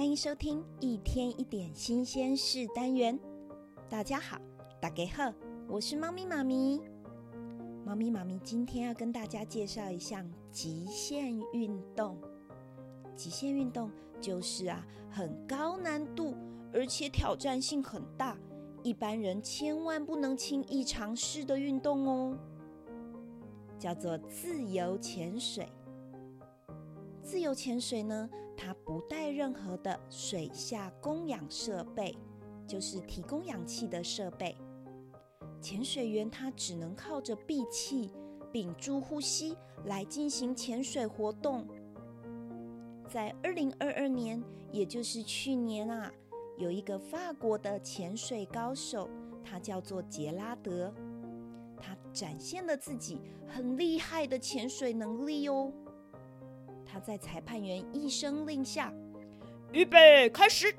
欢迎收听一天一点新鲜事单元。大家好，大家好，我是猫咪妈咪。猫咪妈咪今天要跟大家介绍一项极限运动。极限运动就是啊，很高难度，而且挑战性很大，一般人千万不能轻易尝试的运动哦。叫做自由潜水。自由潜水呢，它不带任何的水下供氧设备，就是提供氧气的设备。潜水员他只能靠着闭气、屏住呼吸来进行潜水活动。在二零二二年，也就是去年啊，有一个法国的潜水高手，他叫做杰拉德，他展现了自己很厉害的潜水能力哦。他在裁判员一声令下，预备开始，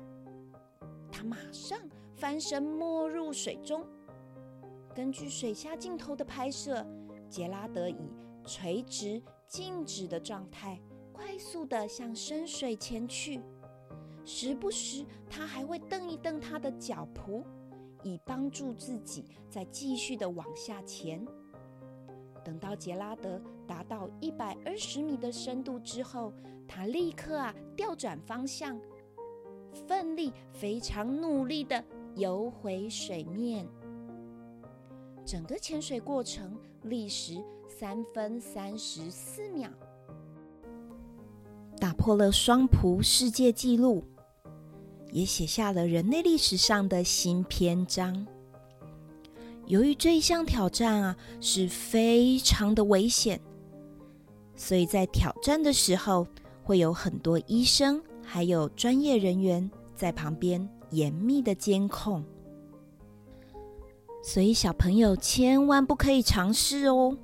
他马上翻身没入水中。根据水下镜头的拍摄，杰拉德以垂直静止的状态，快速地向深水前去。时不时，他还会蹬一蹬他的脚蹼，以帮助自己再继续地往下潜。等到杰拉德达到一百二十米的深度之后，他立刻啊调转方向，奋力、非常努力的游回水面。整个潜水过程历时三分三十四秒，打破了双蹼世界纪录，也写下了人类历史上的新篇章。由于这一项挑战啊是非常的危险，所以在挑战的时候会有很多医生还有专业人员在旁边严密的监控，所以小朋友千万不可以尝试哦。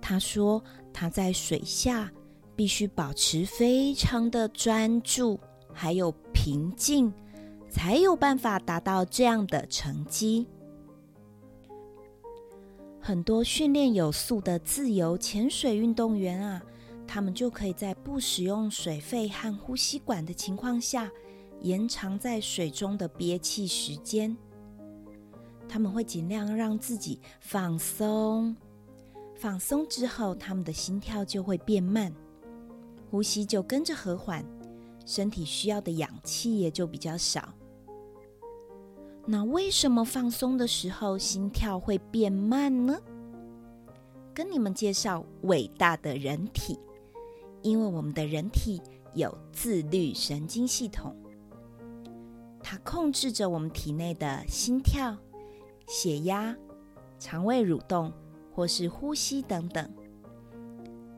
他说他在水下必须保持非常的专注，还有平静。才有办法达到这样的成绩。很多训练有素的自由潜水运动员啊，他们就可以在不使用水肺和呼吸管的情况下，延长在水中的憋气时间。他们会尽量让自己放松，放松之后，他们的心跳就会变慢，呼吸就跟着和缓，身体需要的氧气也就比较少。那为什么放松的时候心跳会变慢呢？跟你们介绍伟大的人体，因为我们的人体有自律神经系统，它控制着我们体内的心跳、血压、肠胃蠕动或是呼吸等等。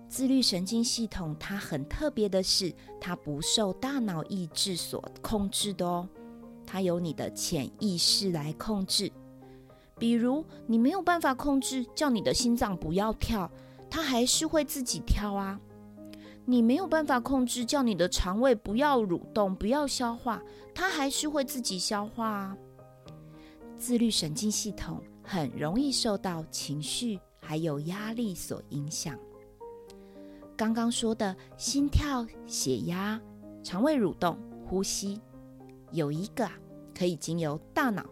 自律神经系统它很特别的是，它不受大脑意志所控制的哦。它由你的潜意识来控制，比如你没有办法控制叫你的心脏不要跳，它还是会自己跳啊。你没有办法控制叫你的肠胃不要蠕动、不要消化，它还是会自己消化啊。自律神经系统很容易受到情绪还有压力所影响。刚刚说的心跳、血压、肠胃蠕动、呼吸。有一个可以经由大脑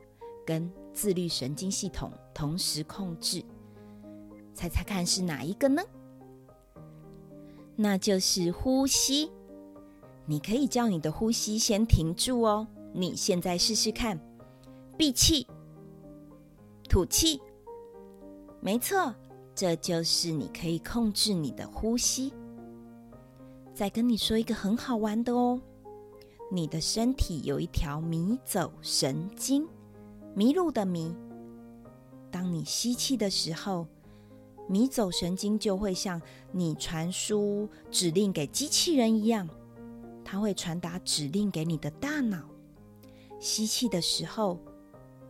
跟自律神经系统同时控制，猜猜看是哪一个呢？那就是呼吸。你可以叫你的呼吸先停住哦。你现在试试看，闭气，吐气。没错，这就是你可以控制你的呼吸。再跟你说一个很好玩的哦。你的身体有一条迷走神经，迷路的迷。当你吸气的时候，迷走神经就会像你传输指令给机器人一样，它会传达指令给你的大脑。吸气的时候，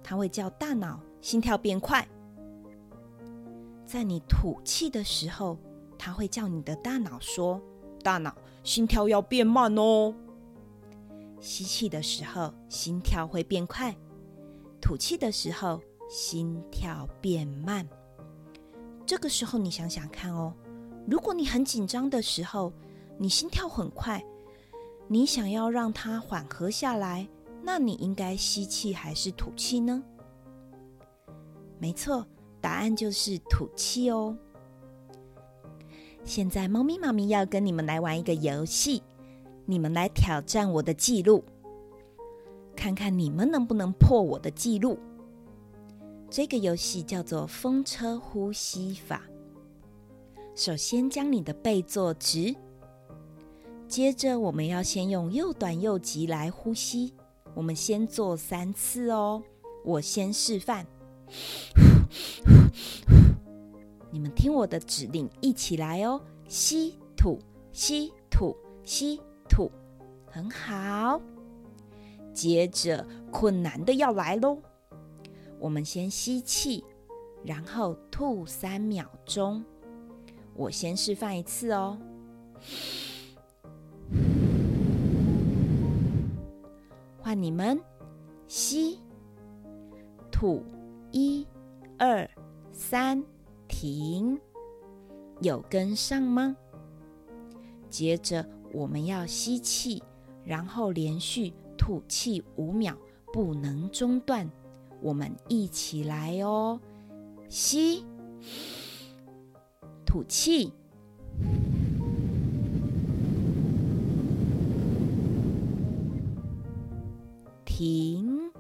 它会叫大脑心跳变快；在你吐气的时候，它会叫你的大脑说：“大脑，心跳要变慢哦。”吸气的时候，心跳会变快；吐气的时候，心跳变慢。这个时候，你想想看哦，如果你很紧张的时候，你心跳很快，你想要让它缓和下来，那你应该吸气还是吐气呢？没错，答案就是吐气哦。现在，猫咪妈咪要跟你们来玩一个游戏，你们来挑战我的记录，看看你们能不能破我的记录。这个游戏叫做风车呼吸法。首先，将你的背坐直，接着我们要先用又短又急来呼吸。我们先做三次哦，我先示范。你们听我的指令，一起来哦！吸吐，吸吐，吸，很好。接着困难的要来喽，我们先吸气，然后吐三秒钟。我先示范一次哦，换你们吸吐。一、二、三，停，有跟上吗？接着我们要吸气，然后连续吐气五秒，不能中断。我们一起来哦，吸，吐气，停。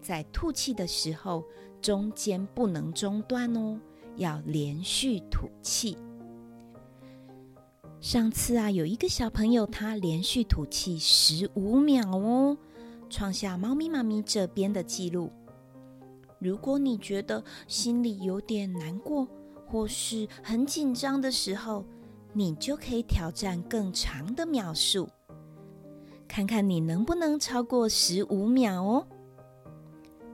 在吐气的时候，中间不能中断哦，要连续吐气。上次啊，有一个小朋友他连续吐气十五秒哦，创下猫咪妈咪这边的记录。如果你觉得心里有点难过或是很紧张的时候，你就可以挑战更长的秒数，看看你能不能超过十五秒哦。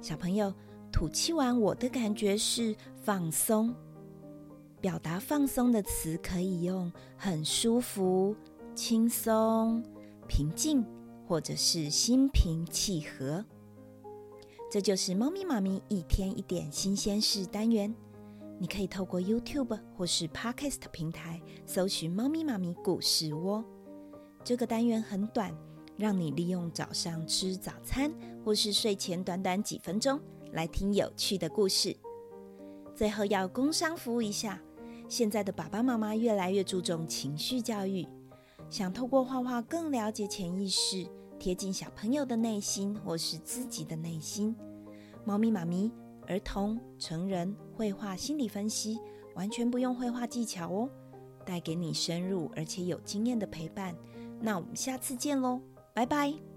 小朋友，吐气完，我的感觉是放松。表达放松的词可以用很舒服、轻松、平静，或者是心平气和。这就是猫咪妈咪一天一点新鲜事单元。你可以透过 YouTube 或是 Podcast 平台搜寻“猫咪妈咪故事窝”。这个单元很短。让你利用早上吃早餐或是睡前短短几分钟来听有趣的故事。最后要工商服务一下，现在的爸爸妈妈越来越注重情绪教育，想透过画画更了解潜意识，贴近小朋友的内心或是自己的内心。猫咪妈咪儿童、成人绘画心理分析，完全不用绘画技巧哦，带给你深入而且有经验的陪伴。那我们下次见喽！拜拜。